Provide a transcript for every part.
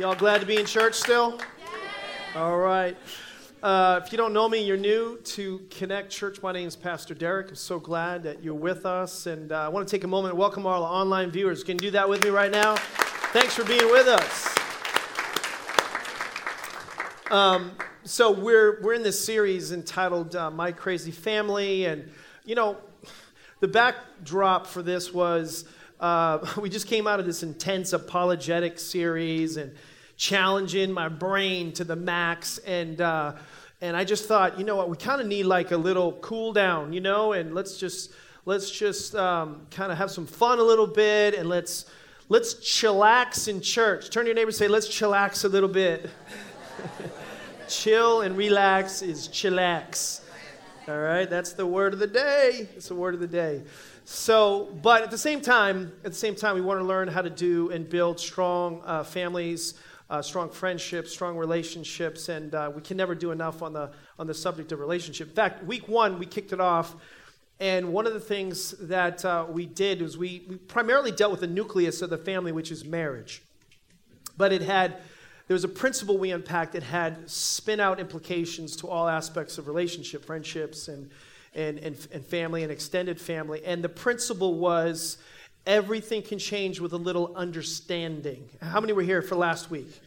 Y'all glad to be in church still? All right. Uh, if you don't know me, you're new to Connect Church. My name is Pastor Derek. I'm so glad that you're with us. And uh, I want to take a moment and welcome all the online viewers. Can you do that with me right now? Thanks for being with us. Um, so we're, we're in this series entitled uh, My Crazy Family. And, you know, the backdrop for this was uh, we just came out of this intense apologetic series and challenging my brain to the max. And, uh, and I just thought, you know what, we kind of need like a little cool down, you know, and let's just, let's just um, kind of have some fun a little bit and let's, let's chillax in church. Turn to your neighbor and say, let's chillax a little bit. Chill and relax is chillax. All right, that's the word of the day. It's the word of the day. So, but at the same time, at the same time, we want to learn how to do and build strong uh, families uh, strong friendships, strong relationships, and uh, we can never do enough on the, on the subject of relationship. In fact, week one, we kicked it off, and one of the things that uh, we did was we, we primarily dealt with the nucleus of the family, which is marriage. But it had, there was a principle we unpacked that had spin out implications to all aspects of relationship, friendships, and, and, and, and family and extended family. And the principle was Everything can change with a little understanding. How many were here for last week?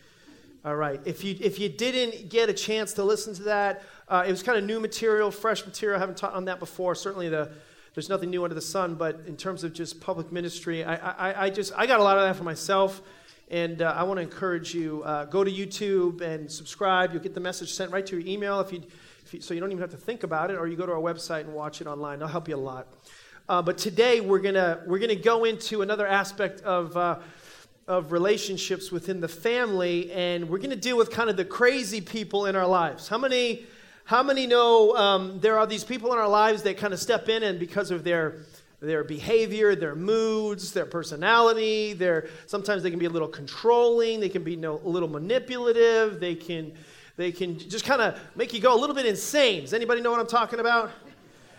All right. If you, if you didn't get a chance to listen to that, uh, it was kind of new material, fresh material. I haven't taught on that before. Certainly, the, there's nothing new under the sun. But in terms of just public ministry, I, I, I just I got a lot of that for myself, and uh, I want to encourage you uh, go to YouTube and subscribe. You'll get the message sent right to your email if you, if you, so you don't even have to think about it, or you go to our website and watch it online. It'll help you a lot. Uh, but today we're gonna we're gonna go into another aspect of uh, of relationships within the family, and we're gonna deal with kind of the crazy people in our lives. How many how many know um, there are these people in our lives that kind of step in, and because of their their behavior, their moods, their personality, their sometimes they can be a little controlling, they can be a little manipulative, they can they can just kind of make you go a little bit insane. Does anybody know what I'm talking about?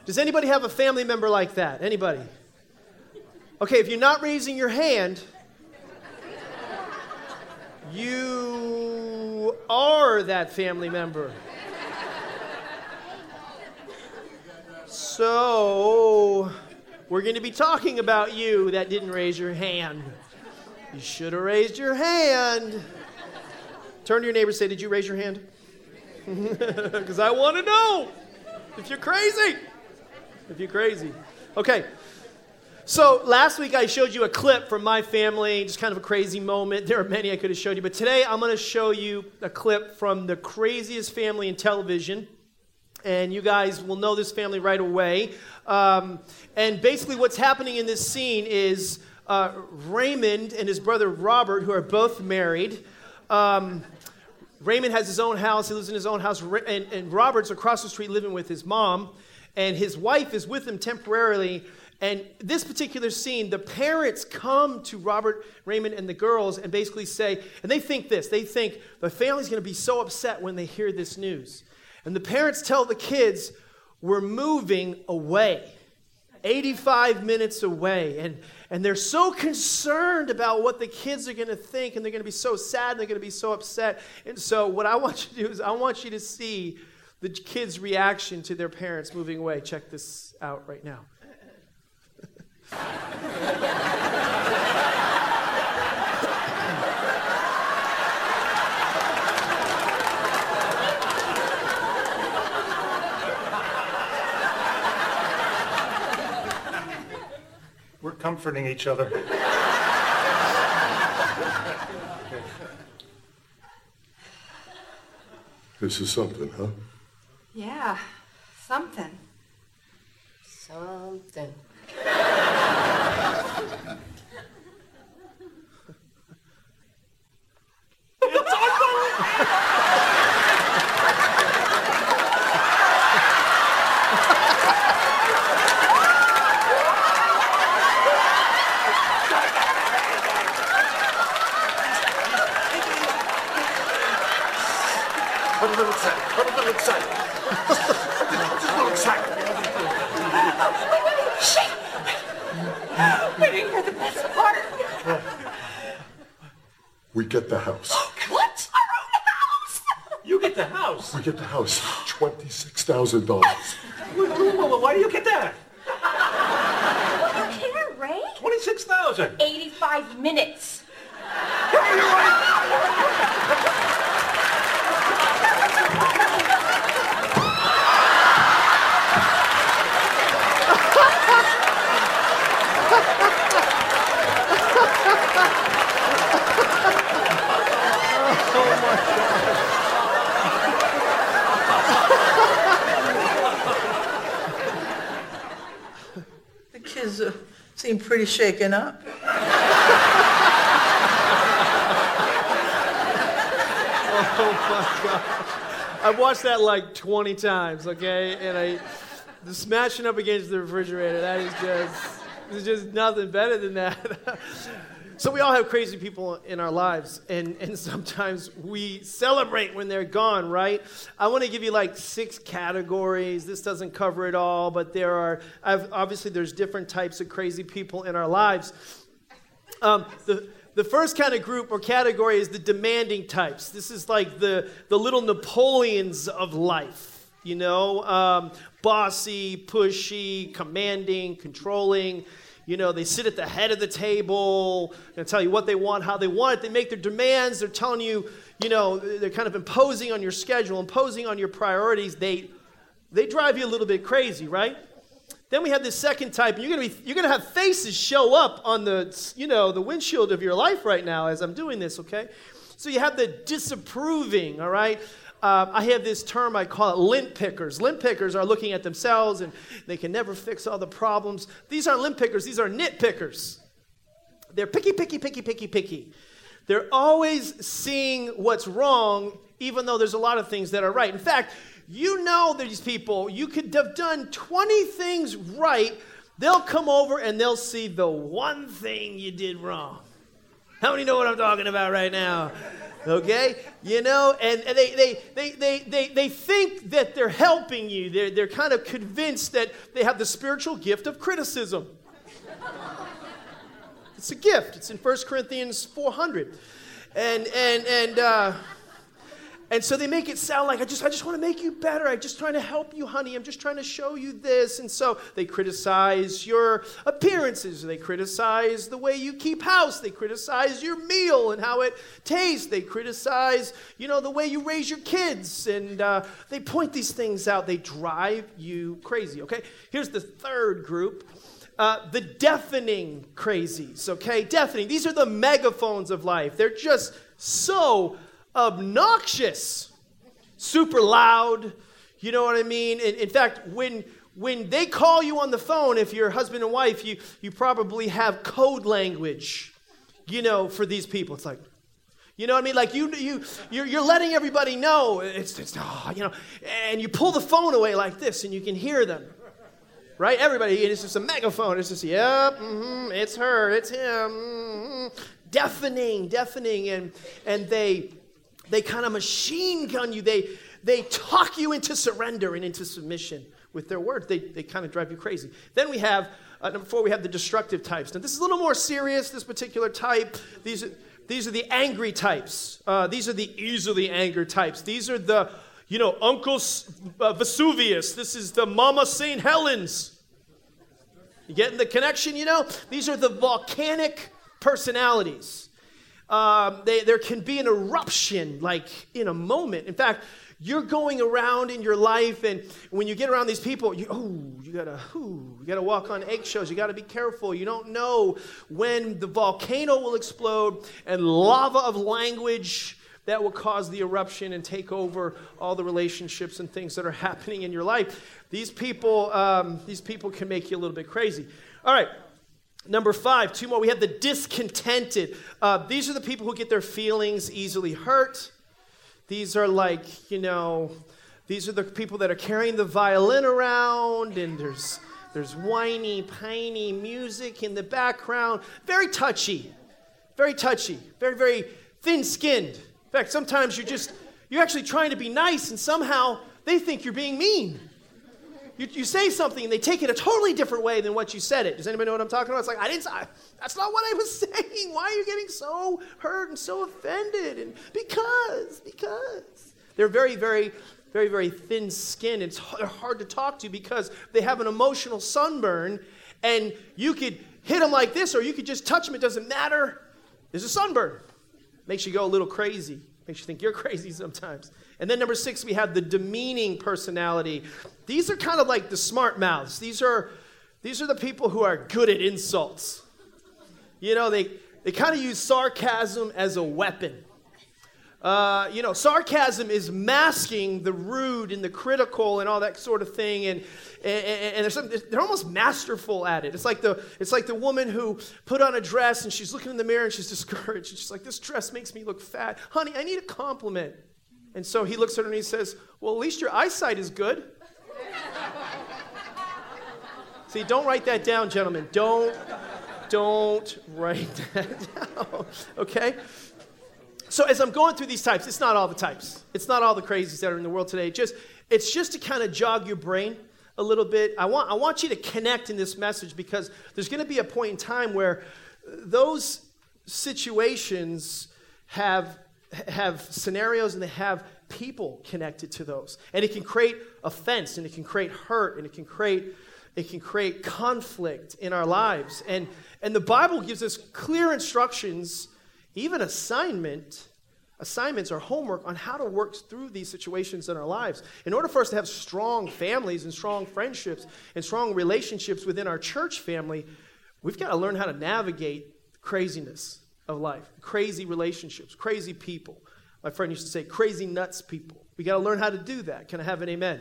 Does anybody have a family member like that? Anybody? Okay, if you're not raising your hand, you are that family member. So, we're going to be talking about you that didn't raise your hand. You should have raised your hand. Turn to your neighbor and say, Did you raise your hand? Because I want to know if you're crazy if you're crazy. Okay. So last week I showed you a clip from my family, just kind of a crazy moment. There are many I could have showed you, but today I'm going to show you a clip from the craziest family in television. And you guys will know this family right away. Um, and basically, what's happening in this scene is uh, Raymond and his brother Robert, who are both married. Um, Raymond has his own house, he lives in his own house, and, and Robert's across the street living with his mom and his wife is with him temporarily. And this particular scene, the parents come to Robert Raymond and the girls and basically say, and they think this they think the family's going to be so upset when they hear this news. And the parents tell the kids, we're moving away. 85 minutes away. And, and they're so concerned about what the kids are going to think, and they're going to be so sad, and they're going to be so upset. And so, what I want you to do is, I want you to see the kids' reaction to their parents moving away. Check this out right now. We're comforting each other. This is something, huh? Yeah, something. Something. Put a little excited. Put a little excited. Just a little excited. We didn't hear the best part. We get the house. What? Our own house? You get the house. We get the house. $26,000. Why do you get that? You care, Ray? 26,000. 85 minutes. The kids uh, seem pretty shaken up. oh my God. I've watched that like 20 times, okay? And I, the smashing up against the refrigerator, that is just, there's just nothing better than that. so we all have crazy people in our lives, and, and sometimes we celebrate when they're gone, right? I want to give you like six categories. This doesn't cover it all, but there are, I've, obviously there's different types of crazy people in our lives. Um, the, the first kind of group or category is the demanding types. This is like the, the little Napoleons of life, you know, um, bossy, pushy, commanding, controlling. You know, they sit at the head of the table, and tell you what they want, how they want it. They make their demands. They're telling you, you know, they're kind of imposing on your schedule, imposing on your priorities. They, they drive you a little bit crazy, right? Then we have this second type, and you're gonna be you're gonna have faces show up on the you know the windshield of your life right now as I'm doing this, okay? So you have the disapproving, all right? Uh, I have this term I call it lint pickers. Lint pickers are looking at themselves and they can never fix all the problems. These aren't lint pickers, these are nitpickers. They're picky, picky, picky, picky, picky. They're always seeing what's wrong, even though there's a lot of things that are right. In fact, you know these people, you could have done 20 things right. They'll come over and they'll see the one thing you did wrong. How many know what I'm talking about right now? Okay? You know, and, and they, they, they, they, they, they think that they're helping you. They're, they're kind of convinced that they have the spiritual gift of criticism. It's a gift. It's in 1 Corinthians 400. And, and, and, uh, and so they make it sound like I just I just want to make you better. I'm just trying to help you, honey. I'm just trying to show you this. And so they criticize your appearances. They criticize the way you keep house. They criticize your meal and how it tastes. They criticize, you know, the way you raise your kids. And uh, they point these things out. They drive you crazy. Okay. Here's the third group. Uh, the deafening crazies, okay? Deafening. These are the megaphones of life. They're just so obnoxious, super loud. You know what I mean? In, in, fact, when when they call you on the phone, if you're husband and wife, you you probably have code language, you know, for these people. It's like, you know what I mean? Like you you you're, you're letting everybody know it's it's oh, you know, and you pull the phone away like this, and you can hear them. Right? Everybody, it's just a megaphone. It's just, yep, mm-hmm, it's her, it's him. Mm-hmm. Deafening, deafening, and and they they kind of machine gun you. They, they talk you into surrender and into submission with their words. They, they kind of drive you crazy. Then we have, uh, number four, we have the destructive types. Now, this is a little more serious, this particular type. These are, these are the angry types. Uh, these are the easily angered types. These are the, you know, Uncle uh, Vesuvius. This is the Mama St. Helens. You getting the connection, you know? These are the volcanic personalities um, they, there can be an eruption like in a moment. In fact, you're going around in your life, and when you get around these people, you you gotta, ooh, you gotta walk on eggshells. You gotta be careful. You don't know when the volcano will explode and lava of language that will cause the eruption and take over all the relationships and things that are happening in your life. These people, um, these people can make you a little bit crazy. All right, Number five, two more. We have the discontented. Uh, these are the people who get their feelings easily hurt. These are like, you know, these are the people that are carrying the violin around, and there's there's whiny, piney music in the background. Very touchy, very touchy, very very thin-skinned. In fact, sometimes you're just you're actually trying to be nice, and somehow they think you're being mean. You, you say something and they take it a totally different way than what you said it. Does anybody know what I'm talking about? It's like, I didn't, I, that's not what I was saying. Why are you getting so hurt and so offended? And because, because. They're very, very, very, very thin skinned. It's hard to talk to because they have an emotional sunburn, and you could hit them like this, or you could just touch them. It doesn't matter. There's a sunburn. Makes you go a little crazy. Makes you think you're crazy sometimes. And then number six, we have the demeaning personality. These are kind of like the smart mouths. These are these are the people who are good at insults. You know, they, they kind of use sarcasm as a weapon. Uh, you know, sarcasm is masking the rude and the critical and all that sort of thing, and and, and they're, they're almost masterful at it. It's like the it's like the woman who put on a dress and she's looking in the mirror and she's discouraged. And she's like, "This dress makes me look fat, honey. I need a compliment." And so he looks at her and he says, "Well, at least your eyesight is good." See, don't write that down, gentlemen. Don't, don't write that down. Okay? So as I'm going through these types, it's not all the types. It's not all the crazies that are in the world today. Just it's just to kind of jog your brain a little bit. I want I want you to connect in this message because there's going to be a point in time where those situations have have scenarios and they have people connected to those. And it can create offense and it can create hurt and it can create it can create conflict in our lives. And, and the Bible gives us clear instructions, even assignment, assignments or homework on how to work through these situations in our lives. In order for us to have strong families and strong friendships and strong relationships within our church family, we've got to learn how to navigate craziness of life, crazy relationships, crazy people. My friend used to say, crazy nuts people. We got to learn how to do that. Can I have an amen?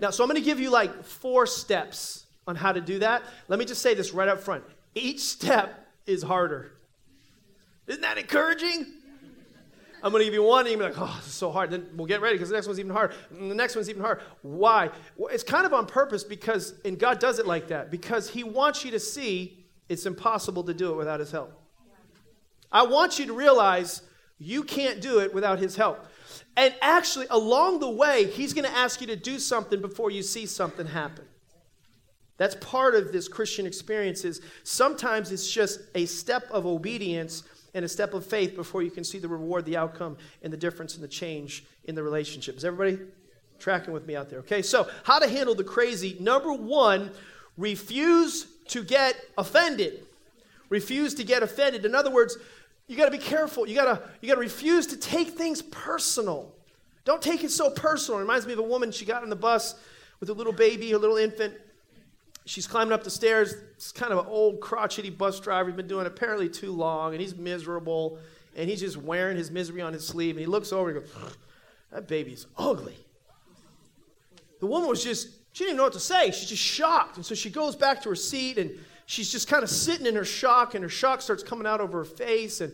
Now, so I'm going to give you like four steps on how to do that. Let me just say this right up front. Each step is harder. Isn't that encouraging? I'm going to give you one, and you're like, oh, this is so hard. Then we'll get ready because the next one's even harder. And the next one's even harder. Why? Well, it's kind of on purpose because, and God does it like that, because He wants you to see it's impossible to do it without His help. I want you to realize you can't do it without His help. And actually, along the way, he's going to ask you to do something before you see something happen. That's part of this Christian experience is sometimes it's just a step of obedience and a step of faith before you can see the reward, the outcome, and the difference and the change in the relationship. Is everybody tracking with me out there? Okay, so how to handle the crazy. Number one, refuse to get offended. Refuse to get offended. In other words, you got to be careful. You got to you got to refuse to take things personal. Don't take it so personal. It reminds me of a woman. She got on the bus with a little baby, her little infant. She's climbing up the stairs. It's kind of an old, crotchety bus driver. He's been doing apparently too long, and he's miserable, and he's just wearing his misery on his sleeve. And he looks over and goes, "That baby's ugly." The woman was just she didn't know what to say. She's just shocked, and so she goes back to her seat and she's just kind of sitting in her shock, and her shock starts coming out over her face, and,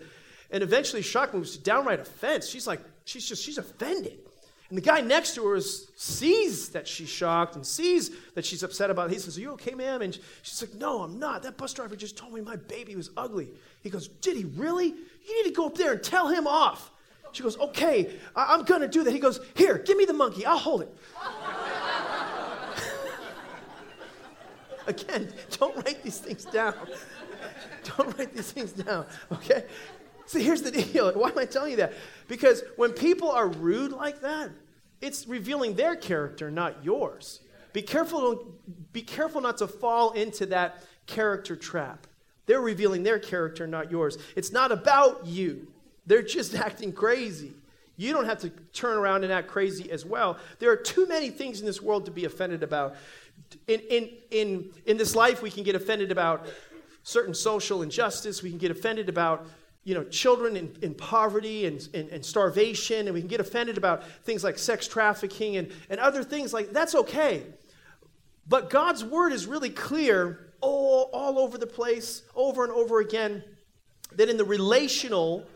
and eventually shock moves to downright offense. She's like, she's just, she's offended. And the guy next to her is, sees that she's shocked and sees that she's upset about it. He says, Are you okay, ma'am? And she's like, No, I'm not. That bus driver just told me my baby was ugly. He goes, Did he really? You need to go up there and tell him off. She goes, Okay, I- I'm going to do that. He goes, Here, give me the monkey. I'll hold it. Again, don't write these things down. Don't write these things down, okay? So here's the deal. Why am I telling you that? Because when people are rude like that, it's revealing their character, not yours. Be careful, be careful not to fall into that character trap. They're revealing their character, not yours. It's not about you. They're just acting crazy. You don't have to turn around and act crazy as well. There are too many things in this world to be offended about in, in, in, in this life, we can get offended about certain social injustice. We can get offended about you know, children in, in poverty and, and, and, starvation, and we can get offended about things like sex trafficking and, and other things like that's okay. But God's word is really clear all, all over the place, over and over again, that in the relational,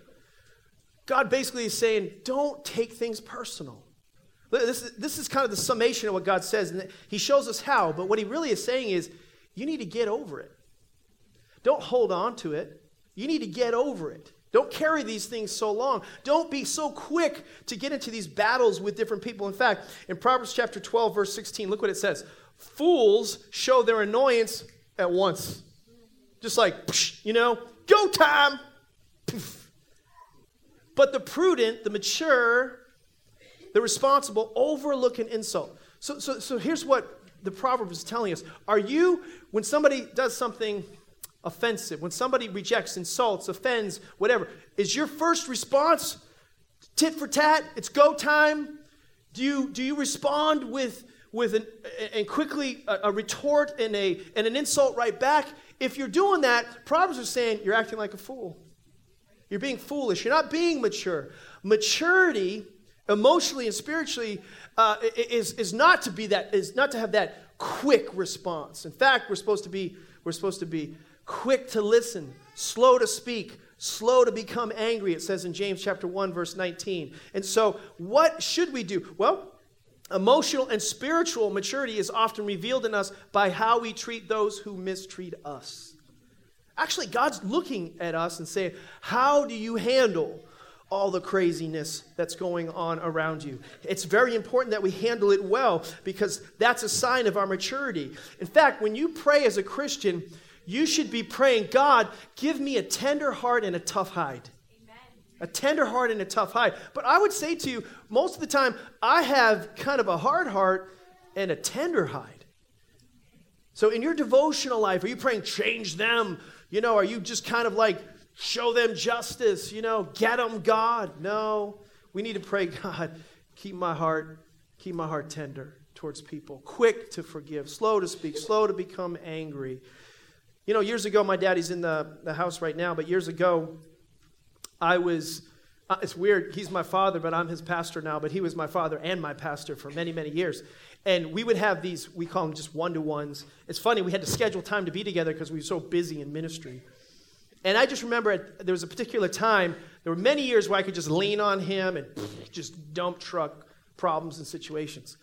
God basically is saying, don't take things personal. This, this is kind of the summation of what God says. And he shows us how, but what he really is saying is you need to get over it. Don't hold on to it. You need to get over it. Don't carry these things so long. Don't be so quick to get into these battles with different people. In fact, in Proverbs chapter 12, verse 16, look what it says Fools show their annoyance at once. Just like, you know, go time. But the prudent, the mature, the responsible overlook an insult. So, so, so here's what the proverb is telling us. Are you, when somebody does something offensive, when somebody rejects, insults, offends, whatever, is your first response tit for tat? It's go time? Do you, do you respond with, with an, and quickly a, a retort and, a, and an insult right back? If you're doing that, Proverbs are saying you're acting like a fool. You're being foolish. You're not being mature. Maturity, emotionally and spiritually, uh, is, is not to be that is not to have that quick response. In fact, we're supposed to be we're supposed to be quick to listen, slow to speak, slow to become angry. It says in James chapter one verse 19. And so, what should we do? Well. Emotional and spiritual maturity is often revealed in us by how we treat those who mistreat us. Actually, God's looking at us and saying, How do you handle all the craziness that's going on around you. It's very important that we handle it well because that's a sign of our maturity. In fact, when you pray as a Christian, you should be praying, God, give me a tender heart and a tough hide. Amen. A tender heart and a tough hide. But I would say to you, most of the time, I have kind of a hard heart and a tender hide. So in your devotional life, are you praying, change them? You know, are you just kind of like, show them justice, you know, get them God. No, we need to pray, God, keep my heart, keep my heart tender towards people, quick to forgive, slow to speak, slow to become angry. You know, years ago, my daddy's in the, the house right now, but years ago, I was, uh, it's weird, he's my father, but I'm his pastor now, but he was my father and my pastor for many, many years. And we would have these, we call them just one to ones. It's funny, we had to schedule time to be together because we were so busy in ministry. And I just remember there was a particular time, there were many years where I could just lean on him and just dump truck problems and situations.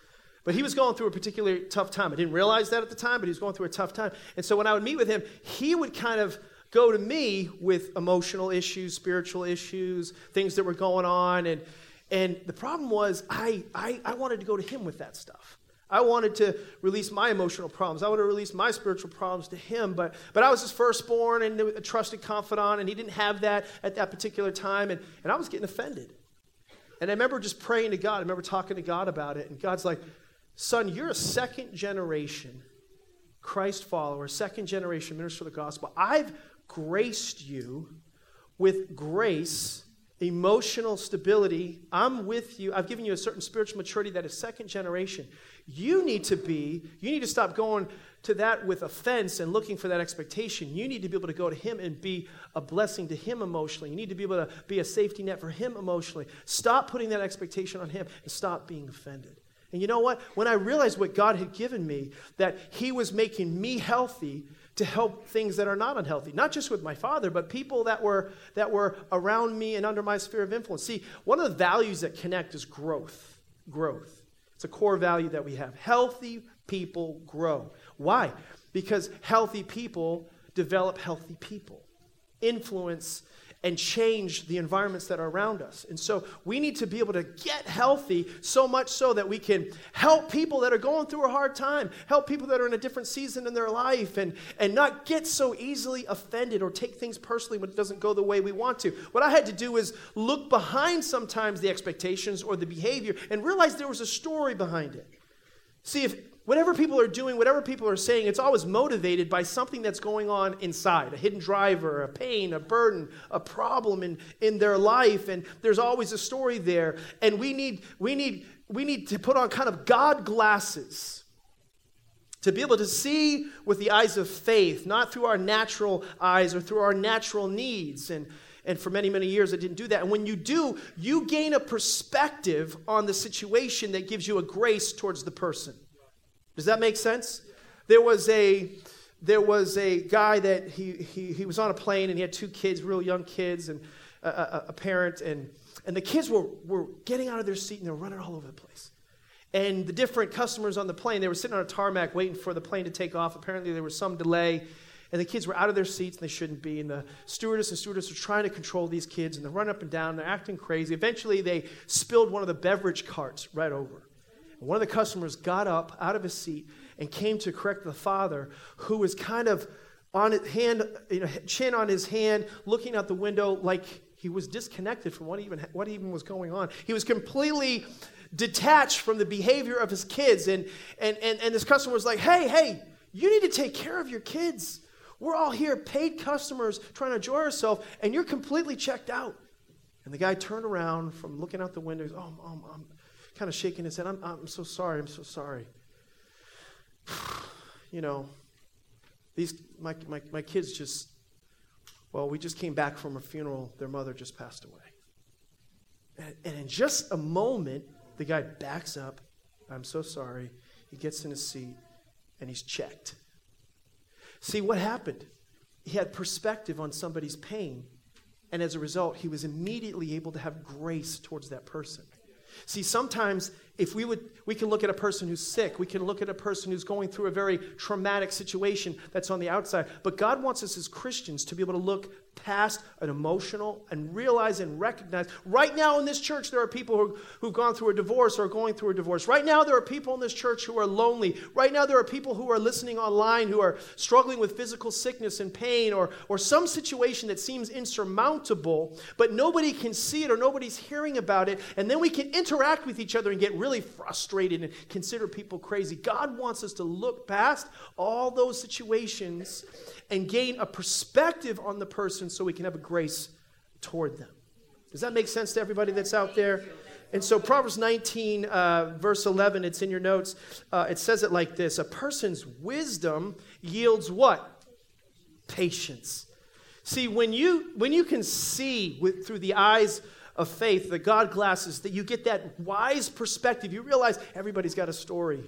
But he was going through a particularly tough time. I didn't realize that at the time, but he was going through a tough time. And so when I would meet with him, he would kind of go to me with emotional issues, spiritual issues, things that were going on. And, and the problem was, I, I, I wanted to go to him with that stuff. I wanted to release my emotional problems. I wanted to release my spiritual problems to him, but, but I was his firstborn and a trusted confidant, and he didn't have that at that particular time, and, and I was getting offended. And I remember just praying to God. I remember talking to God about it, and God's like, Son, you're a second generation Christ follower, second generation minister of the gospel. I've graced you with grace emotional stability. I'm with you. I've given you a certain spiritual maturity that is second generation. You need to be, you need to stop going to that with offense and looking for that expectation. You need to be able to go to Him and be a blessing to Him emotionally. You need to be able to be a safety net for Him emotionally. Stop putting that expectation on Him and stop being offended. And you know what? When I realized what God had given me, that He was making me healthy to help things that are not unhealthy, not just with my father, but people that were, that were around me and under my sphere of influence. See, one of the values that connect is growth. Growth. It's a core value that we have. Healthy people grow. Why? Because healthy people develop healthy people, influence and change the environments that are around us. And so we need to be able to get healthy so much so that we can help people that are going through a hard time, help people that are in a different season in their life, and, and not get so easily offended or take things personally when it doesn't go the way we want to. What I had to do is look behind sometimes the expectations or the behavior and realize there was a story behind it. See, if whatever people are doing, whatever people are saying, it's always motivated by something that's going on inside a hidden driver, a pain, a burden, a problem in, in their life. And there's always a story there. And we need, we, need, we need to put on kind of God glasses to be able to see with the eyes of faith, not through our natural eyes or through our natural needs. And, and for many, many years, I didn't do that. And when you do, you gain a perspective on the situation that gives you a grace towards the person. Does that make sense? There was a there was a guy that he, he, he was on a plane and he had two kids, real young kids, and a, a, a parent, and, and the kids were, were getting out of their seat and they were running all over the place. And the different customers on the plane, they were sitting on a tarmac waiting for the plane to take off. Apparently, there was some delay, and the kids were out of their seats and they shouldn't be. And the stewardess and stewardess were trying to control these kids, and they're running up and down, and they're acting crazy. Eventually, they spilled one of the beverage carts right over. One of the customers got up out of his seat and came to correct the father, who was kind of on his hand, you know, chin on his hand, looking out the window like He was disconnected from what even, what even was going on. He was completely detached from the behavior of his kids. And, and, and, and this customer was like, hey, hey, you need to take care of your kids. We're all here, paid customers, trying to enjoy ourselves, and you're completely checked out. And the guy turned around from looking out the window. Oh, I'm, I'm, I'm kind of shaking his head. I'm, I'm so sorry. I'm so sorry. you know, these, my, my, my kids just, well, we just came back from a funeral. Their mother just passed away. And, and in just a moment, the guy backs up. I'm so sorry. He gets in his seat and he's checked. See, what happened? He had perspective on somebody's pain. And as a result, he was immediately able to have grace towards that person. See, sometimes if we would we can look at a person who's sick. We can look at a person who's going through a very traumatic situation that's on the outside. But god wants us as christians to be able to look past an emotional and realize and recognize. Right now in this church there are people who, who've gone through a divorce or are going through a divorce. Right now there are people in this church who are lonely. Right now there are people who are listening online who are struggling with physical sickness and pain or, or some situation that seems insurmountable but nobody can see it or nobody's hearing about it. And then we can interact with each other and get really frustrated and consider people crazy. God wants us to look past all those situations and gain a perspective on the person so we can have a grace toward them. Does that make sense to everybody that's out there? And so, Proverbs 19, uh, verse 11, it's in your notes. Uh, it says it like this A person's wisdom yields what? Patience. See, when you, when you can see with, through the eyes of faith, the God glasses, that you get that wise perspective. You realize everybody's got a story.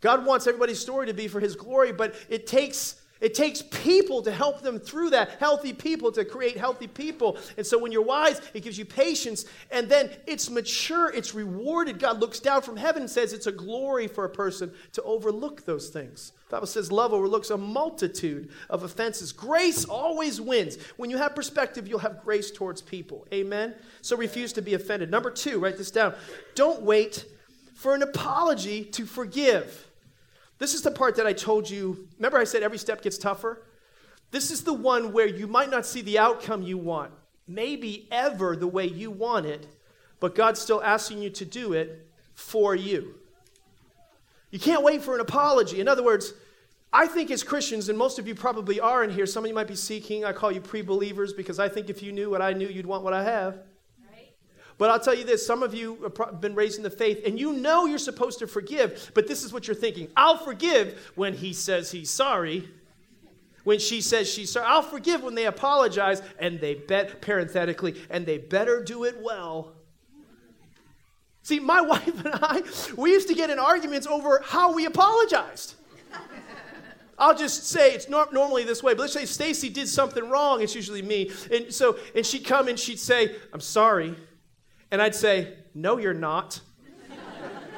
God wants everybody's story to be for his glory, but it takes it takes people to help them through that, healthy people to create healthy people. And so when you're wise, it gives you patience. And then it's mature, it's rewarded. God looks down from heaven and says it's a glory for a person to overlook those things. The Bible says love overlooks a multitude of offenses. Grace always wins. When you have perspective, you'll have grace towards people. Amen? So refuse to be offended. Number two, write this down. Don't wait for an apology to forgive. This is the part that I told you. Remember, I said every step gets tougher? This is the one where you might not see the outcome you want, maybe ever the way you want it, but God's still asking you to do it for you. You can't wait for an apology. In other words, I think as Christians, and most of you probably are in here, some of you might be seeking, I call you pre believers because I think if you knew what I knew, you'd want what I have. But I'll tell you this some of you have been raised in the faith, and you know you're supposed to forgive, but this is what you're thinking I'll forgive when he says he's sorry. When she says she's sorry, I'll forgive when they apologize, and they bet, parenthetically, and they better do it well. See, my wife and I, we used to get in arguments over how we apologized. I'll just say it's not normally this way, but let's say Stacy did something wrong. It's usually me, and so and she'd come and she'd say, "I'm sorry," And I'd say, No, you're not.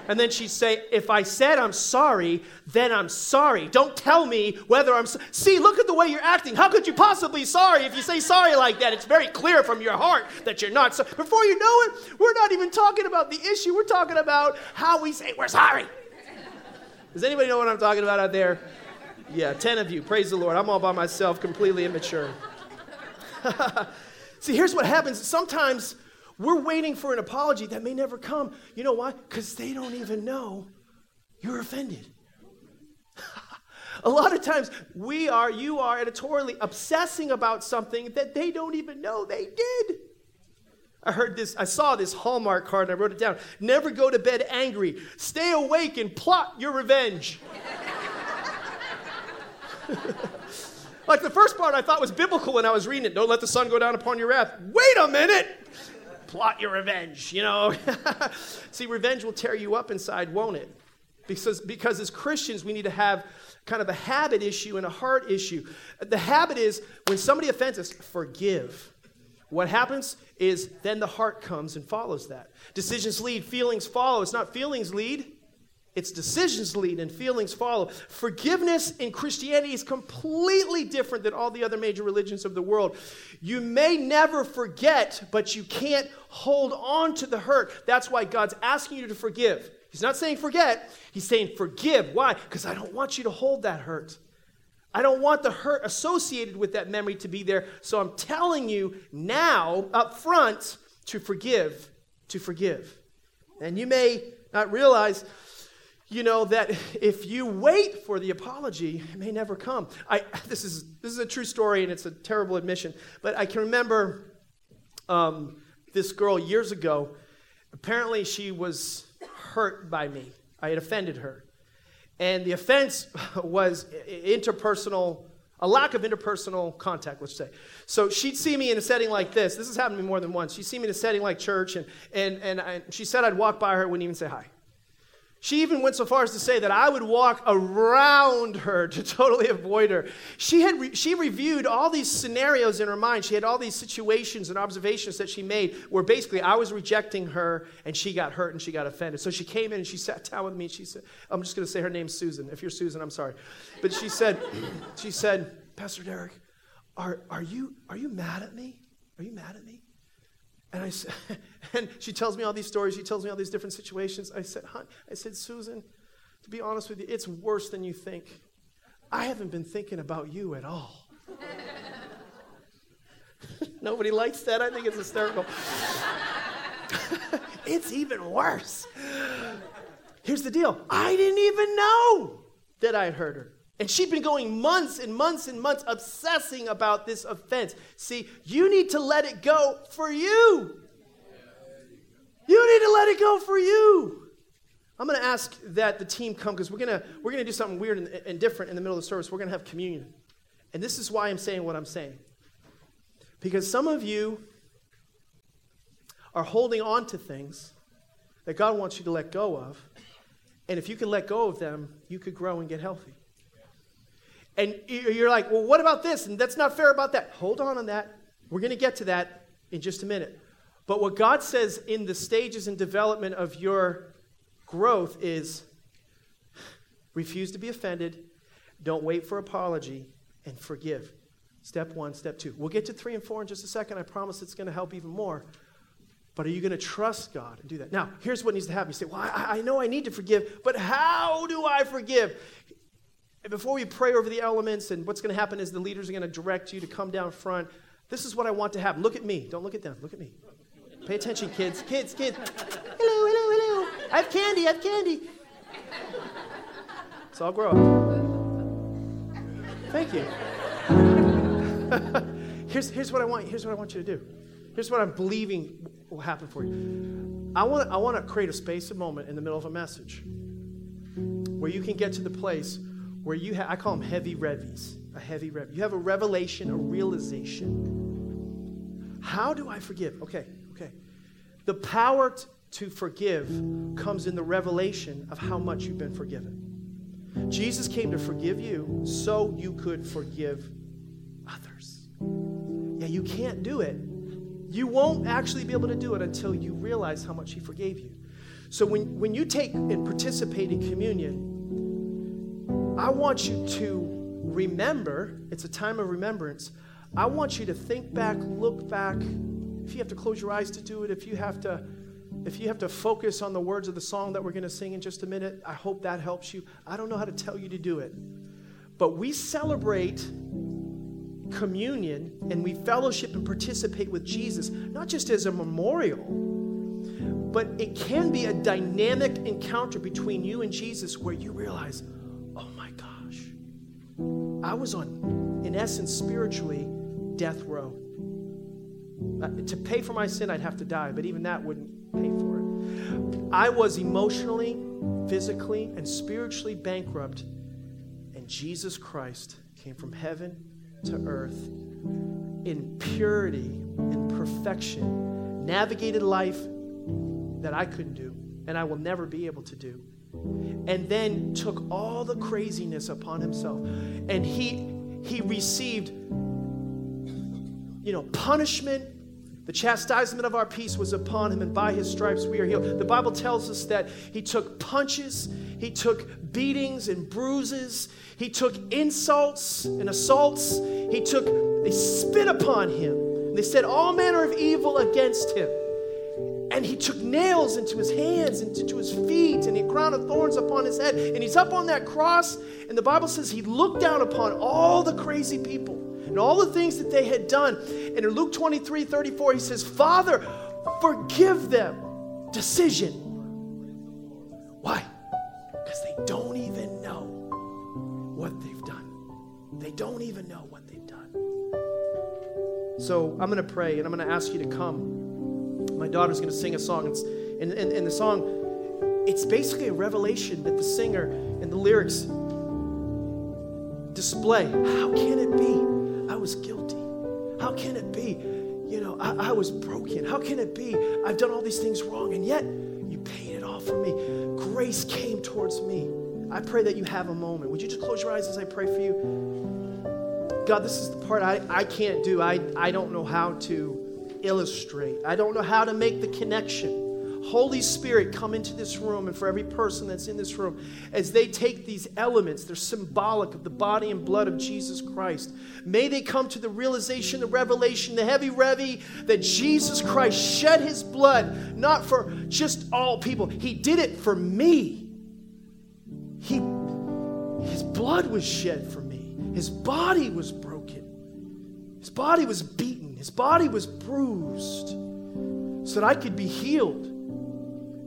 And then she'd say, If I said I'm sorry, then I'm sorry. Don't tell me whether I'm so- See, look at the way you're acting. How could you possibly sorry if you say sorry like that? It's very clear from your heart that you're not sorry. Before you know it, we're not even talking about the issue. We're talking about how we say we're sorry. Does anybody know what I'm talking about out there? Yeah, 10 of you. Praise the Lord. I'm all by myself, completely immature. See, here's what happens. Sometimes we're waiting for an apology that may never come. You know why? Because they don't even know you're offended. a lot of times we are, you are editorially obsessing about something that they don't even know they did. I heard this, I saw this Hallmark card and I wrote it down. Never go to bed angry. Stay awake and plot your revenge. like the first part I thought was biblical when I was reading it. Don't let the sun go down upon your wrath. Wait a minute plot your revenge, you know. See, revenge will tear you up inside, won't it? Because, because as Christians, we need to have kind of a habit issue and a heart issue. The habit is when somebody offends us, forgive. What happens is then the heart comes and follows that. Decisions lead, feelings follow. It's not feelings lead, it's decisions lead and feelings follow. Forgiveness in Christianity is completely different than all the other major religions of the world. You may never forget, but you can't hold on to the hurt. That's why God's asking you to forgive. He's not saying forget, He's saying forgive. Why? Because I don't want you to hold that hurt. I don't want the hurt associated with that memory to be there. So I'm telling you now, up front, to forgive, to forgive. And you may not realize, you know, that if you wait for the apology, it may never come. I, this, is, this is a true story and it's a terrible admission, but I can remember um, this girl years ago. Apparently, she was hurt by me, I had offended her. And the offense was interpersonal, a lack of interpersonal contact, let's say. So she'd see me in a setting like this. This has happened to me more than once. She'd see me in a setting like church, and, and, and I, she said I'd walk by her, wouldn't even say hi. She even went so far as to say that I would walk around her to totally avoid her. She had re- she reviewed all these scenarios in her mind. She had all these situations and observations that she made where basically I was rejecting her and she got hurt and she got offended. So she came in and she sat down with me. and She said, "I'm just going to say her name's Susan. If you're Susan, I'm sorry." But she said, she said, "Pastor Derek, are are you are you mad at me? Are you mad at me?" And I said, and she tells me all these stories. She tells me all these different situations. I said, "Hon," I said, Susan, to be honest with you, it's worse than you think. I haven't been thinking about you at all. Nobody likes that. I think it's hysterical. it's even worse. Here's the deal I didn't even know that I had hurt her. And she'd been going months and months and months obsessing about this offense. See, you need to let it go for you. You need to let it go for you. I'm going to ask that the team come because we're going to we're going to do something weird and, and different in the middle of the service. We're going to have communion. And this is why I'm saying what I'm saying. Because some of you are holding on to things that God wants you to let go of. And if you can let go of them, you could grow and get healthy. And you're like, well, what about this? And that's not fair about that. Hold on on that. We're going to get to that in just a minute. But what God says in the stages and development of your growth is refuse to be offended, don't wait for apology, and forgive. Step one, step two. We'll get to three and four in just a second. I promise it's going to help even more. But are you going to trust God and do that? Now, here's what needs to happen. You say, Well, I, I know I need to forgive, but how do I forgive? And before we pray over the elements, and what's going to happen is the leaders are going to direct you to come down front. This is what I want to happen. Look at me. Don't look at them. Look at me. Pay attention, kids. Kids, kids. Hello, hello, hello. I have candy. I have candy. So I'll grow up. Thank you. here's, here's what I want. Here's what I want you to do. Here's what I'm believing will happen for you. I want, I want to create a space, a moment in the middle of a message where you can get to the place where you have, I call them heavy revies, a heavy rev. You have a revelation, a realization. How do I forgive? Okay, okay. The power t- to forgive comes in the revelation of how much you've been forgiven. Jesus came to forgive you so you could forgive others. Yeah, you can't do it. You won't actually be able to do it until you realize how much He forgave you. So when, when you take and participate in communion, I want you to remember, it's a time of remembrance. I want you to think back, look back. If you have to close your eyes to do it, if you have to if you have to focus on the words of the song that we're going to sing in just a minute, I hope that helps you. I don't know how to tell you to do it. But we celebrate communion and we fellowship and participate with Jesus, not just as a memorial, but it can be a dynamic encounter between you and Jesus where you realize, I was on, in essence, spiritually, death row. Uh, to pay for my sin, I'd have to die, but even that wouldn't pay for it. I was emotionally, physically, and spiritually bankrupt, and Jesus Christ came from heaven to earth in purity and perfection, navigated life that I couldn't do, and I will never be able to do and then took all the craziness upon himself. And he he received you know punishment. The chastisement of our peace was upon him and by his stripes we are healed. The bible tells us that he took punches he took beatings and bruises he took insults and assaults he took they spit upon him. They said all manner of evil against him and he took nails into his hands and into his feet and a crown of thorns upon his head. And he's up on that cross and the bible says he looked down upon all the crazy people and all the things that they had done. And in luke 23 34 he says father forgive them. Decision. Why? Because they don't even know what they've done. They don't even know what they've done. So i'm going to pray and i'm going to ask you to come my daughter's going to sing a song. And, and, and the song, it's basically a revelation that the singer and the lyrics display. How can it be? I was guilty. How can it be? You know, I, I was broken. How can it be? I've done all these things wrong, and yet you paid it all for me. Grace came towards me. I pray that you have a moment. Would you just close your eyes as I pray for you? God, this is the part I, I can't do. I, I don't know how to illustrate. I don't know how to make the connection. Holy Spirit, come into this room, and for every person that's in this room, as they take these elements, they're symbolic of the body and blood of Jesus Christ. May they come to the realization, the revelation, the heavy revy that Jesus Christ shed his blood, not for just all people. He did it for me. He, his blood was shed for me, his body was broken, his body was beaten. His body was bruised so that I could be healed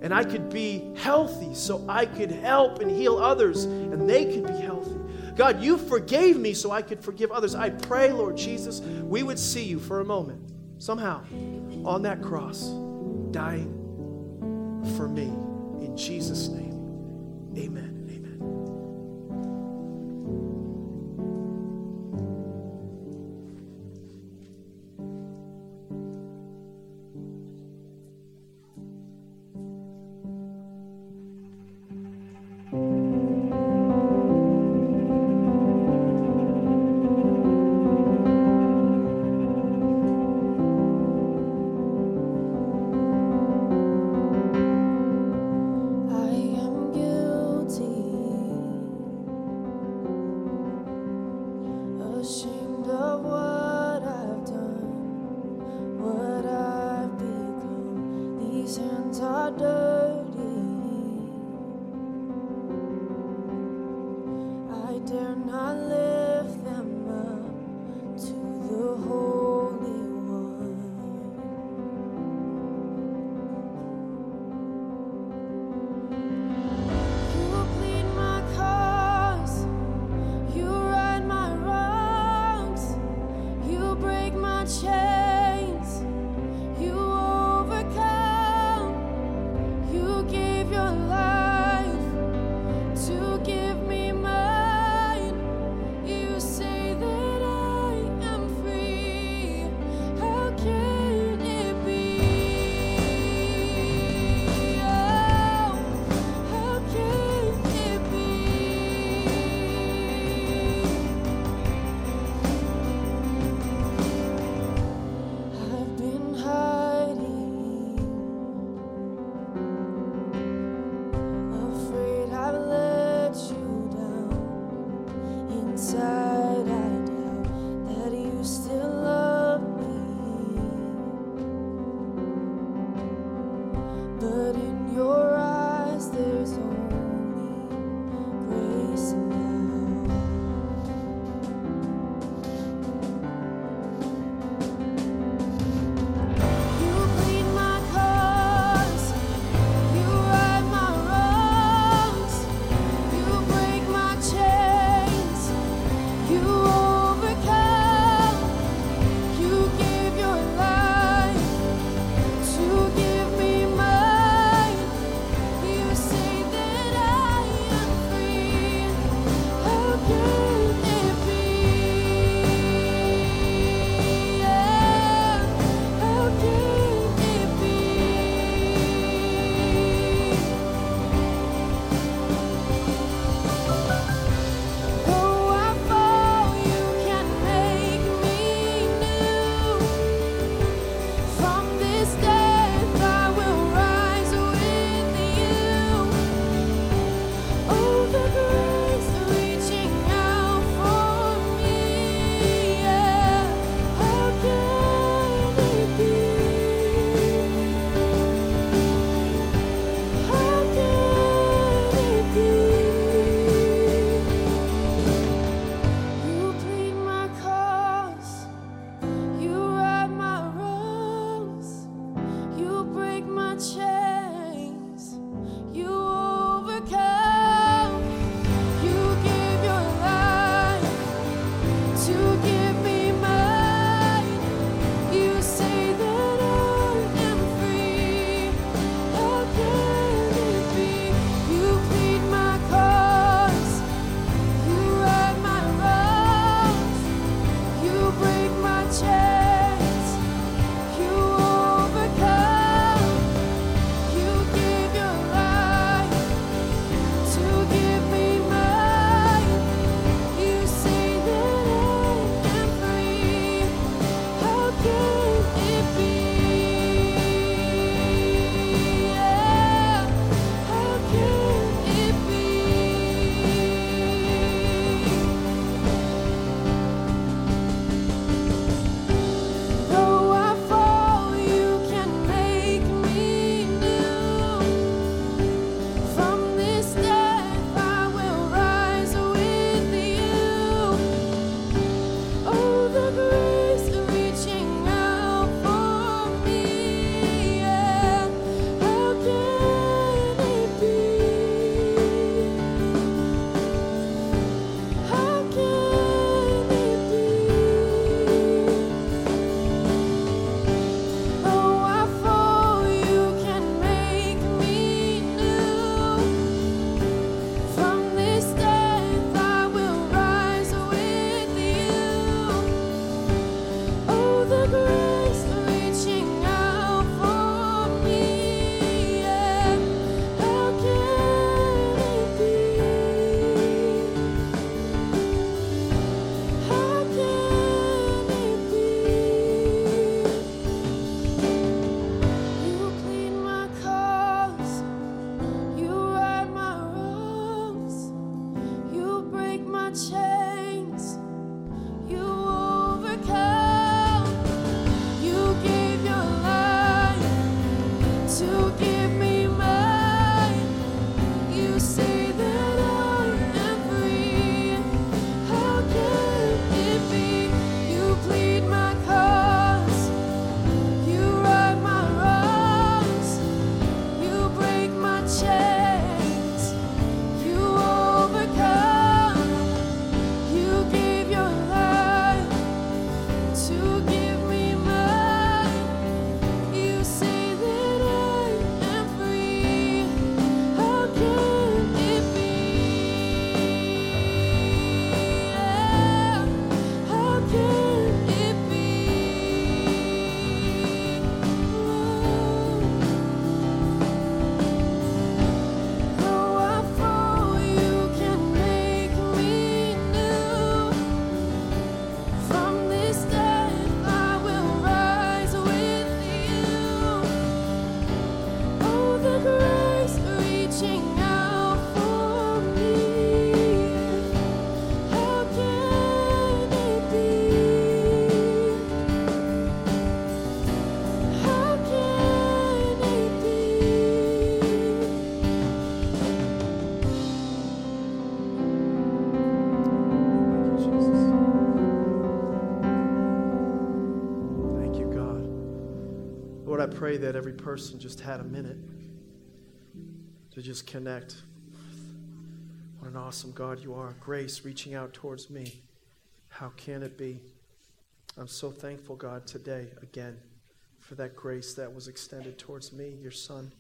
and I could be healthy so I could help and heal others and they could be healthy. God, you forgave me so I could forgive others. I pray, Lord Jesus, we would see you for a moment, somehow, on that cross, dying for me. In Jesus' name, amen. Pray that every person just had a minute to just connect. What an awesome God you are. Grace reaching out towards me. How can it be? I'm so thankful, God, today again for that grace that was extended towards me, your son,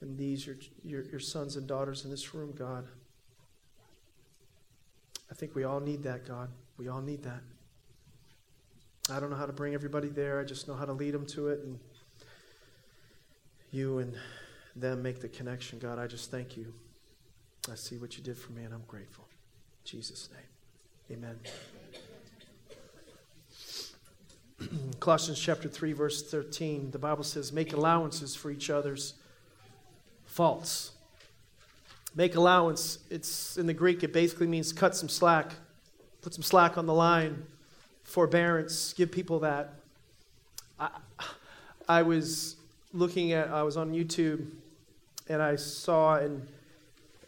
and these, your, your, your sons and daughters in this room, God. I think we all need that, God. We all need that. I don't know how to bring everybody there. I just know how to lead them to it. And you and them make the connection, God, I just thank you. I see what you did for me, and I'm grateful. In Jesus' name. Amen. Colossians chapter 3, verse 13, the Bible says, Make allowances for each other's faults. Make allowance, it's in the Greek, it basically means cut some slack, put some slack on the line, forbearance, give people that. I, I was looking at, I was on YouTube and I saw an,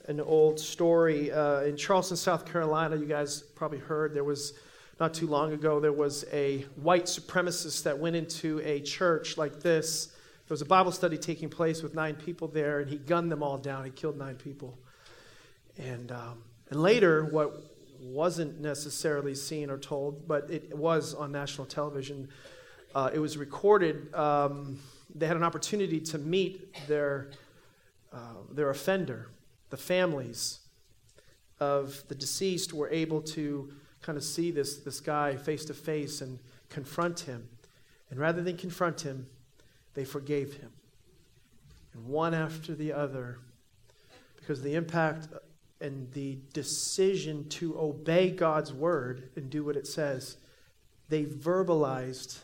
an old story uh, in Charleston, South Carolina. You guys probably heard there was not too long ago, there was a white supremacist that went into a church like this. There was a Bible study taking place with nine people there, and he gunned them all down. He killed nine people. And, um, and later, what wasn't necessarily seen or told, but it was on national television, uh, it was recorded. Um, they had an opportunity to meet their, uh, their offender. The families of the deceased were able to kind of see this, this guy face to face and confront him. And rather than confront him, they forgave him. And one after the other, because the impact and the decision to obey God's word and do what it says, they verbalized,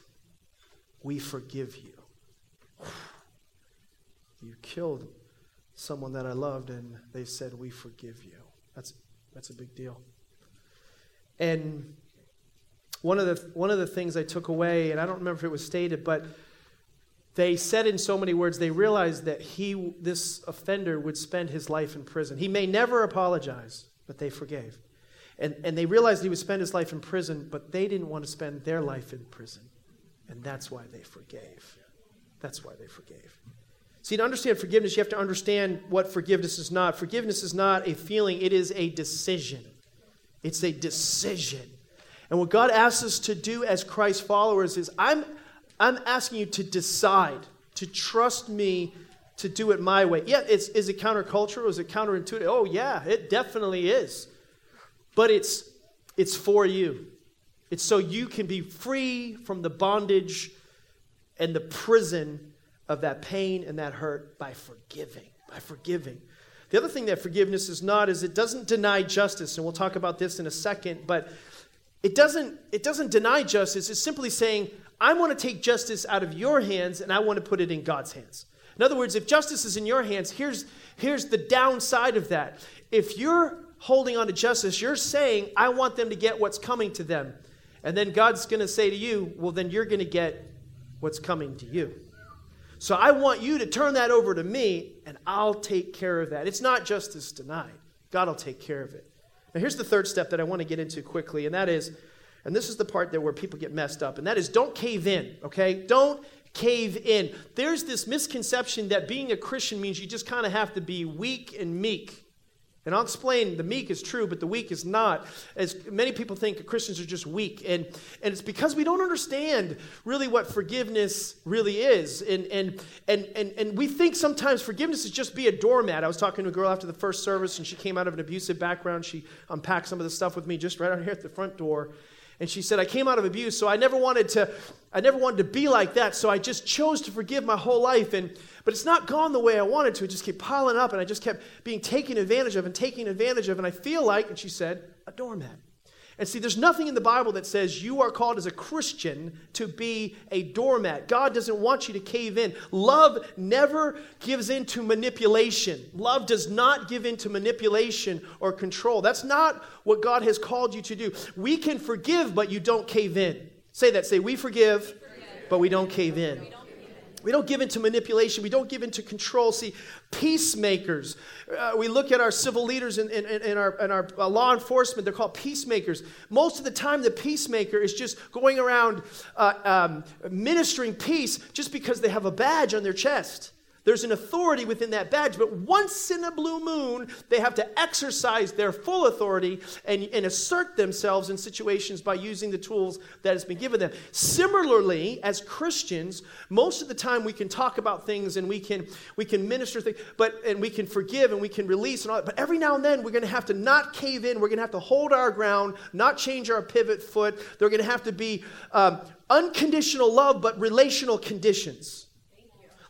We forgive you. You killed someone that I loved, and they said, We forgive you. That's, that's a big deal. And one of, the, one of the things I took away, and I don't remember if it was stated, but they said in so many words, they realized that he, this offender would spend his life in prison. He may never apologize, but they forgave. And, and they realized he would spend his life in prison, but they didn't want to spend their life in prison. And that's why they forgave. That's why they forgave. See, to understand forgiveness, you have to understand what forgiveness is not. Forgiveness is not a feeling, it is a decision. It's a decision. And what God asks us to do as Christ followers is I'm, I'm asking you to decide, to trust me to do it my way. Yeah, it's, is it countercultural? Is it counterintuitive? Oh, yeah, it definitely is. But it's, it's for you. It's so you can be free from the bondage and the prison of that pain and that hurt by forgiving, by forgiving. The other thing that forgiveness is not is it doesn't deny justice, and we'll talk about this in a second, but it doesn't, it doesn't deny justice. It's simply saying, I want to take justice out of your hands and I want to put it in God's hands. In other words, if justice is in your hands, here's, here's the downside of that. If you're holding on to justice, you're saying, I want them to get what's coming to them. And then God's going to say to you, well, then you're going to get what's coming to you. So I want you to turn that over to me, and I'll take care of that. It's not justice denied, God will take care of it. Now, here's the third step that I want to get into quickly, and that is, and this is the part that where people get messed up, and that is don't cave in, okay? Don't cave in. There's this misconception that being a Christian means you just kind of have to be weak and meek. And I'll explain the meek is true, but the weak is not. As many people think Christians are just weak. And, and it's because we don't understand really what forgiveness really is. And, and, and, and, and we think sometimes forgiveness is just be a doormat. I was talking to a girl after the first service, and she came out of an abusive background. She unpacked some of the stuff with me just right out here at the front door. And she said, I came out of abuse, so I never wanted to, I never wanted to be like that, so I just chose to forgive my whole life. And but it's not gone the way I wanted to. It just kept piling up, and I just kept being taken advantage of and taken advantage of. And I feel like, and she said, a doormat. And see, there's nothing in the Bible that says you are called as a Christian to be a doormat. God doesn't want you to cave in. Love never gives in to manipulation. Love does not give in to manipulation or control. That's not what God has called you to do. We can forgive, but you don't cave in. Say that. Say, we forgive, but we don't cave in. We don't give into manipulation. We don't give into control. See, peacemakers. Uh, we look at our civil leaders and, our, and our uh, law enforcement, they're called peacemakers. Most of the time, the peacemaker is just going around uh, um, ministering peace just because they have a badge on their chest. There's an authority within that badge, but once in a blue moon, they have to exercise their full authority and, and assert themselves in situations by using the tools that has been given them. Similarly, as Christians, most of the time we can talk about things and we can we can minister things, but and we can forgive and we can release and all that. But every now and then we're going to have to not cave in. We're going to have to hold our ground, not change our pivot foot. They're going to have to be um, unconditional love, but relational conditions.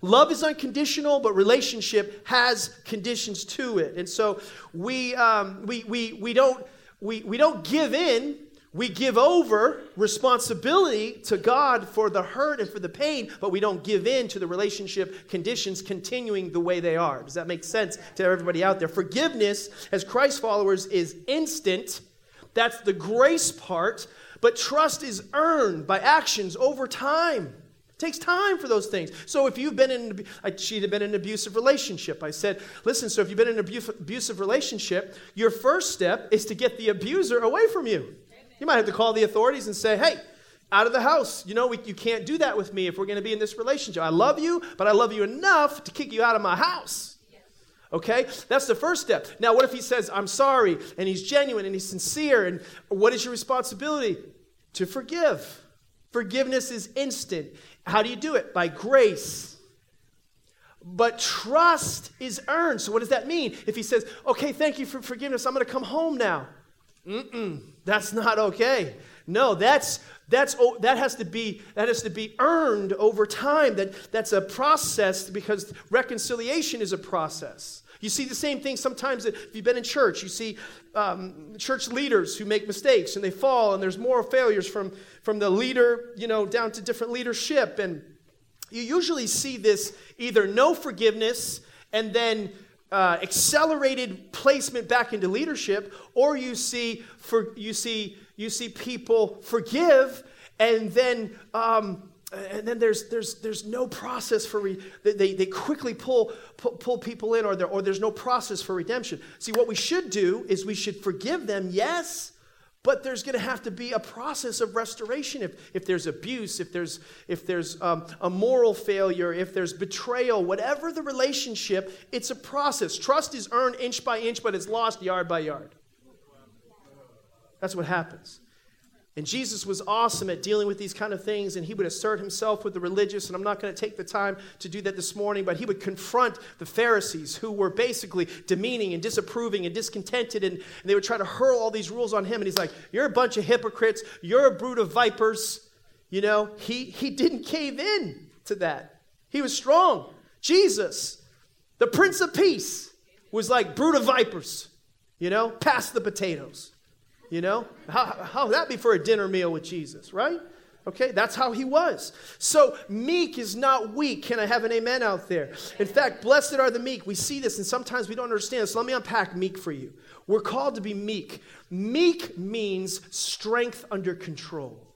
Love is unconditional, but relationship has conditions to it. And so we, um, we, we, we, don't, we, we don't give in, we give over responsibility to God for the hurt and for the pain, but we don't give in to the relationship conditions continuing the way they are. Does that make sense to everybody out there? Forgiveness, as Christ followers, is instant. That's the grace part, but trust is earned by actions over time takes time for those things. So if you've been in, she'd have been in an abusive relationship. I said, listen, so if you've been in an abusive relationship, your first step is to get the abuser away from you. You might have to call the authorities and say, hey, out of the house. You know, we, you can't do that with me if we're going to be in this relationship. I love you, but I love you enough to kick you out of my house. Okay? That's the first step. Now, what if he says, I'm sorry, and he's genuine and he's sincere, and what is your responsibility? To forgive. Forgiveness is instant. How do you do it? By grace. But trust is earned. So, what does that mean? If he says, okay, thank you for forgiveness, I'm going to come home now. Mm-mm, that's not okay. No, that's that's oh, that has to be that has to be earned over time. That that's a process because reconciliation is a process. You see the same thing sometimes if you've been in church. You see um, church leaders who make mistakes and they fall, and there's moral failures from, from the leader, you know, down to different leadership. And you usually see this either no forgiveness and then uh, accelerated placement back into leadership, or you see for you see you see people forgive and then um, and then there's, there's, there's no process for, re, they, they quickly pull, pull, pull people in, or, there, or there's no process for redemption. See, what we should do is we should forgive them, yes, but there's going to have to be a process of restoration. If, if there's abuse, if there's, if there's um, a moral failure, if there's betrayal, whatever the relationship, it's a process. Trust is earned inch by inch, but it's lost yard by yard. That's what happens. And Jesus was awesome at dealing with these kind of things, and he would assert himself with the religious. And I'm not going to take the time to do that this morning, but he would confront the Pharisees who were basically demeaning and disapproving and discontented, and, and they would try to hurl all these rules on him. And he's like, You're a bunch of hypocrites, you're a brood of vipers. You know, he, he didn't cave in to that. He was strong. Jesus, the Prince of Peace, was like brood of vipers, you know, pass the potatoes. You know, how, how would that be for a dinner meal with Jesus, right? Okay, that's how he was. So, meek is not weak. Can I have an amen out there? In fact, blessed are the meek. We see this, and sometimes we don't understand. So, let me unpack meek for you. We're called to be meek. Meek means strength under control.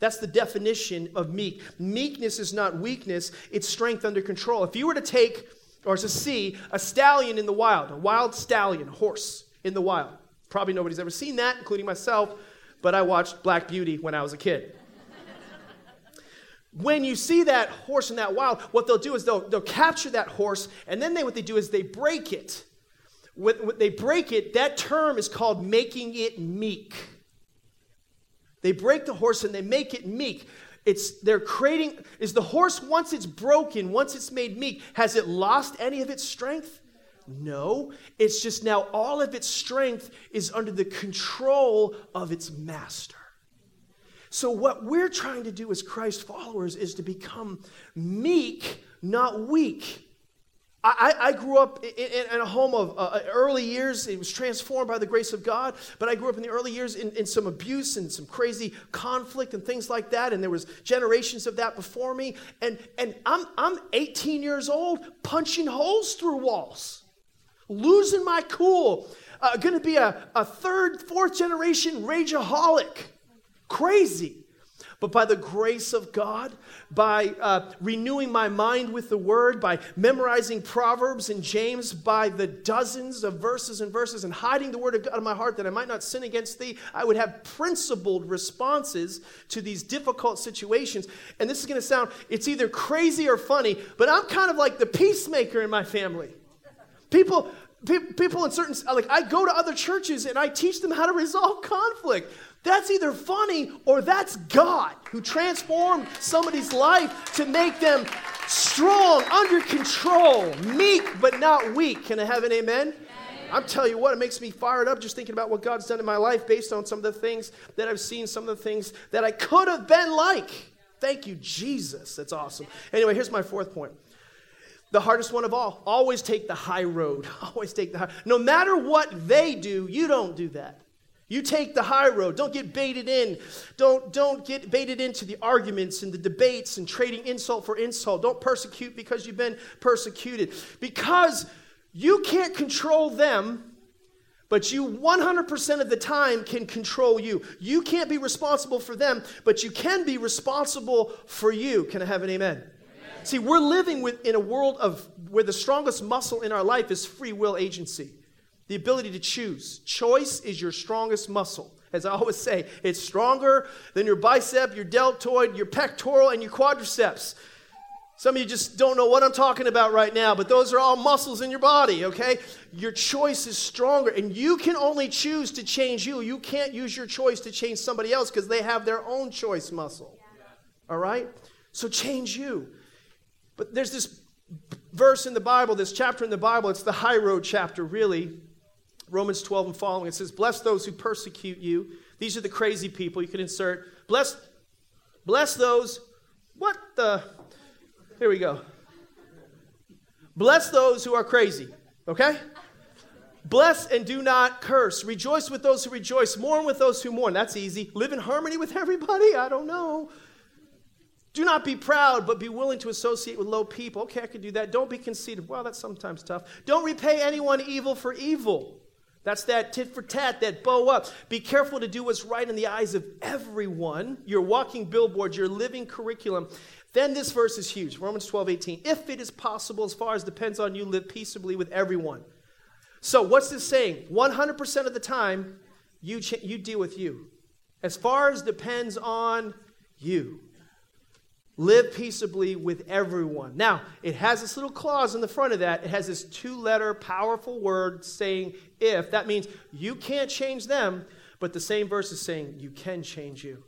That's the definition of meek. Meekness is not weakness, it's strength under control. If you were to take or to see a stallion in the wild, a wild stallion, horse in the wild, probably nobody's ever seen that, including myself, but I watched Black Beauty when I was a kid. when you see that horse in that wild, what they'll do is they'll, they'll capture that horse, and then they, what they do is they break it. When, when they break it, that term is called making it meek. They break the horse and they make it meek. It's they're creating is the horse once it's broken, once it's made meek, has it lost any of its strength? No, it's just now all of its strength is under the control of its master. So, what we're trying to do as Christ followers is to become meek, not weak. I, I grew up in, in, a home of uh, early years. It was transformed by the grace of God. But I grew up in the early years in, in some abuse and some crazy conflict and things like that. And there was generations of that before me. And, and I'm, I'm 18 years old, punching holes through walls, losing my cool. Uh, going to be a, a third, fourth generation rageaholic. Crazy. But by the grace of God, by uh, renewing my mind with the word, by memorizing Proverbs and James by the dozens of verses and verses, and hiding the word of God in my heart that I might not sin against thee, I would have principled responses to these difficult situations. And this is going to sound, it's either crazy or funny, but I'm kind of like the peacemaker in my family. People, people in certain like i go to other churches and i teach them how to resolve conflict that's either funny or that's God who transformed somebody's life to make them strong, under control, meek, but not weak. Can I have an amen? I'm telling you what, it makes me fired up just thinking about what God's done in my life based on some of the things that I've seen, some of the things that I could have been like. Thank you, Jesus. That's awesome. Anyway, here's my fourth point. The hardest one of all. Always take the high road. Always take the high. No matter what they do, you don't do that. You take the high road. Don't get baited in. Don't, don't get baited into the arguments and the debates and trading insult for insult. Don't persecute because you've been persecuted. Because you can't control them, but you 100% of the time can control you. You can't be responsible for them, but you can be responsible for you. Can I have an amen? See, we're living with, in a world of where the strongest muscle in our life is free will agency the ability to choose. Choice is your strongest muscle. As I always say, it's stronger than your bicep, your deltoid, your pectoral, and your quadriceps. Some of you just don't know what I'm talking about right now, but those are all muscles in your body, okay? Your choice is stronger, and you can only choose to change you. You can't use your choice to change somebody else because they have their own choice muscle, all right? So change you. But there's this verse in the Bible, this chapter in the Bible, it's the high road chapter, really. Romans 12 and following. It says, Bless those who persecute you. These are the crazy people. You can insert, bless, bless those. What the? Here we go. Bless those who are crazy. Okay? Bless and do not curse. Rejoice with those who rejoice. Mourn with those who mourn. That's easy. Live in harmony with everybody. I don't know. Do not be proud, but be willing to associate with low people. Okay, I can do that. Don't be conceited. Well, that's sometimes tough. Don't repay anyone evil for evil. That's that tit for tat, that bow up. Be careful to do what's right in the eyes of everyone. Your walking billboard, your living curriculum. Then this verse is huge Romans 12, 18. If it is possible, as far as depends on you, live peaceably with everyone. So, what's this saying? 100% of the time, you, ch- you deal with you. As far as depends on you. Live peaceably with everyone. Now, it has this little clause in the front of that. It has this two letter powerful word saying if. That means you can't change them, but the same verse is saying you can change you.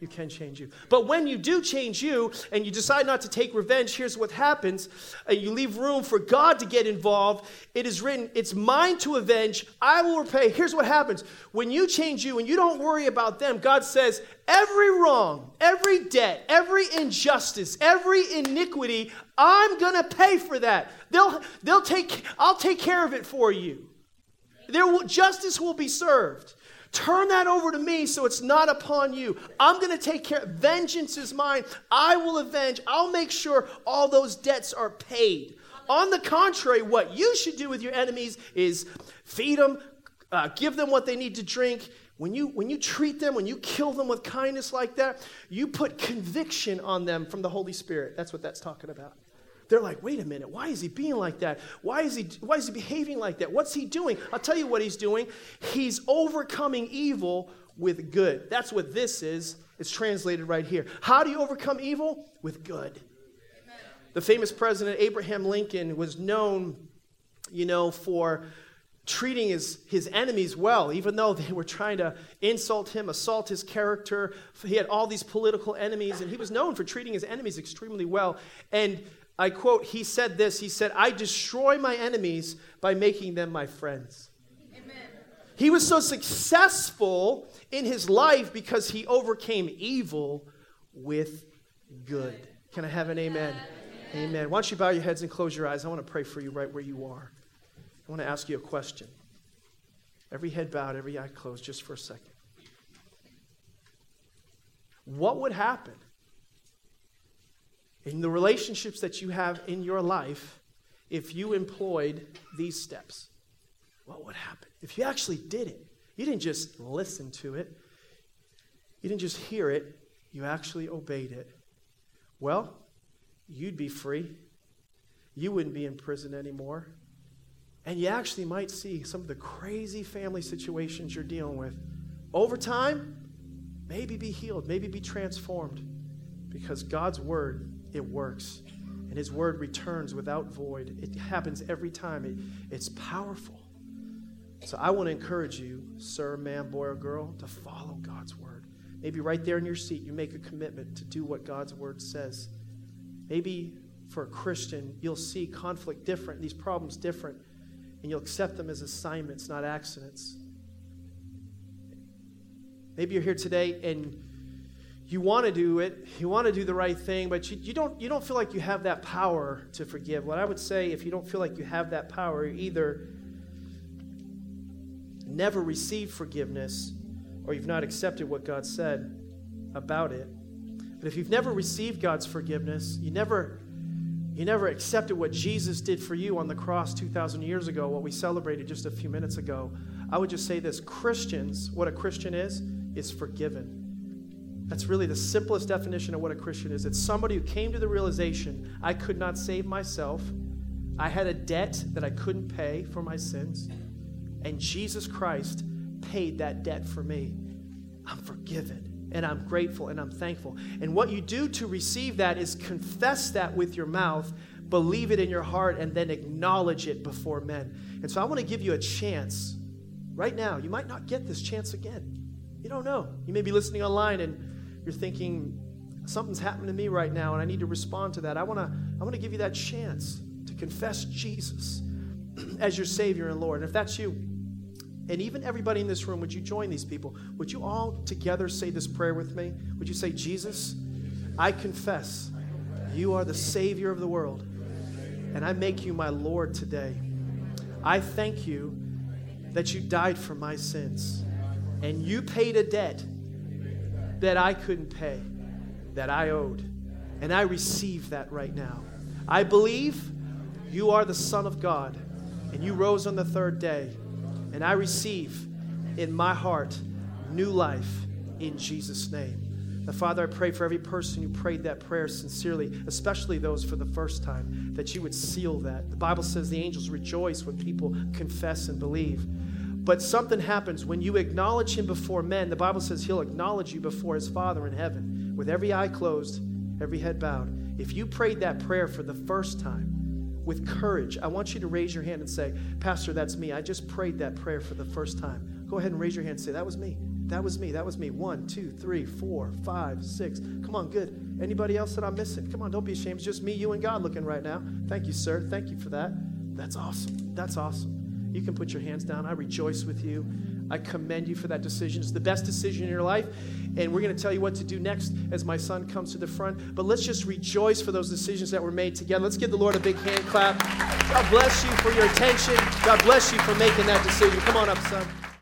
You can change you. But when you do change you and you decide not to take revenge, here's what happens. Uh, you leave room for God to get involved. It is written, It's mine to avenge. I will repay. Here's what happens. When you change you and you don't worry about them, God says, Every wrong, every debt, every injustice, every iniquity, I'm going to pay for that. They'll, they'll take, I'll take care of it for you. There will, justice will be served. Turn that over to me so it's not upon you. I'm going to take care. Vengeance is mine. I will avenge. I'll make sure all those debts are paid. On the contrary, what you should do with your enemies is feed them, uh, give them what they need to drink. When you, when you treat them, when you kill them with kindness like that, you put conviction on them from the Holy Spirit. That's what that's talking about. They're like, wait a minute, why is he being like that? Why is he, why is he behaving like that? What's he doing? I'll tell you what he's doing. He's overcoming evil with good. That's what this is. It's translated right here. How do you overcome evil? With good. The famous president Abraham Lincoln was known, you know, for treating his, his enemies well, even though they were trying to insult him, assault his character. He had all these political enemies, and he was known for treating his enemies extremely well. And I quote, he said this He said, I destroy my enemies by making them my friends. Amen. He was so successful in his life because he overcame evil with good. Can I have an amen? Amen. amen. Why don't you bow your heads and close your eyes? I want to pray for you right where you are. I want to ask you a question. Every head bowed, every eye closed, just for a second. What would happen in the relationships that you have in your life if you employed these steps? What would happen? If you actually did it, you didn't just listen to it, you didn't just hear it, you actually obeyed it. Well, you'd be free. You wouldn't be in prison anymore. And you actually might see some of the crazy family situations you're dealing with. Over time, maybe be healed, maybe be transformed. Because God's word, it works. And his word returns without void. It happens every time. It, it's powerful. So I want to encourage you, sir, man, boy, or girl, to follow God's word. Maybe right there in your seat, you make a commitment to do what God's word says. Maybe for a Christian, you'll see conflict different, these problems different and you'll accept them as assignments, not accidents. Maybe you're here today and you want to do it, you want to do the right thing, but you, you, don't, you don't feel like you have that power to forgive. What I would say, if you don't feel like you have that power, you either never received forgiveness or you've not accepted what God said about it. But if you've never received God's forgiveness, you never you never accepted what Jesus did for you on the cross 2,000 years ago, what we celebrated just a few minutes ago. I would just say this Christians, what a Christian is, is forgiven. That's really the simplest definition of what a Christian is. It's somebody who came to the realization I could not save myself, I had a debt that I couldn't pay for my sins, and Jesus Christ paid that debt for me. I'm forgiven and I'm grateful and I'm thankful. And what you do to receive that is confess that with your mouth, believe it in your heart, and then acknowledge it before men. And so I want to give you a chance right now. You might not get this chance again. You don't know. You may be listening online and you're thinking, something's happened to me right now and I need to respond to that. I want to I want to give you that chance to confess Jesus as your Savior and Lord. And if that's you, and even everybody in this room, would you join these people? Would you all together say this prayer with me? Would you say, Jesus, I confess you are the Savior of the world, and I make you my Lord today. I thank you that you died for my sins, and you paid a debt that I couldn't pay, that I owed. And I receive that right now. I believe you are the Son of God, and you rose on the third day and I receive in my heart new life in Jesus' name. Now, Father, I pray for every person who prayed that prayer sincerely, especially those for the first time, that you would seal that. The Bible says the angels rejoice when people confess and believe. But something happens when you acknowledge him before men. The Bible says he'll acknowledge you before his Father in heaven, with every eye closed, every head bowed. If you prayed that prayer for the first time, with courage, I want you to raise your hand and say, Pastor, that's me. I just prayed that prayer for the first time. Go ahead and raise your hand and say, That was me. That was me. That was me. One, two, three, four, five, six. Come on, good. Anybody else that I'm missing? Come on, don't be ashamed. It's just me, you, and God looking right now. Thank you, sir. Thank you for that. That's awesome. That's awesome. You can put your hands down. I rejoice with you. I commend you for that decision. It's the best decision in your life. And we're going to tell you what to do next as my son comes to the front. But let's just rejoice for those decisions that were made together. Let's give the Lord a big hand clap. God bless you for your attention. God bless you for making that decision. Come on up, son.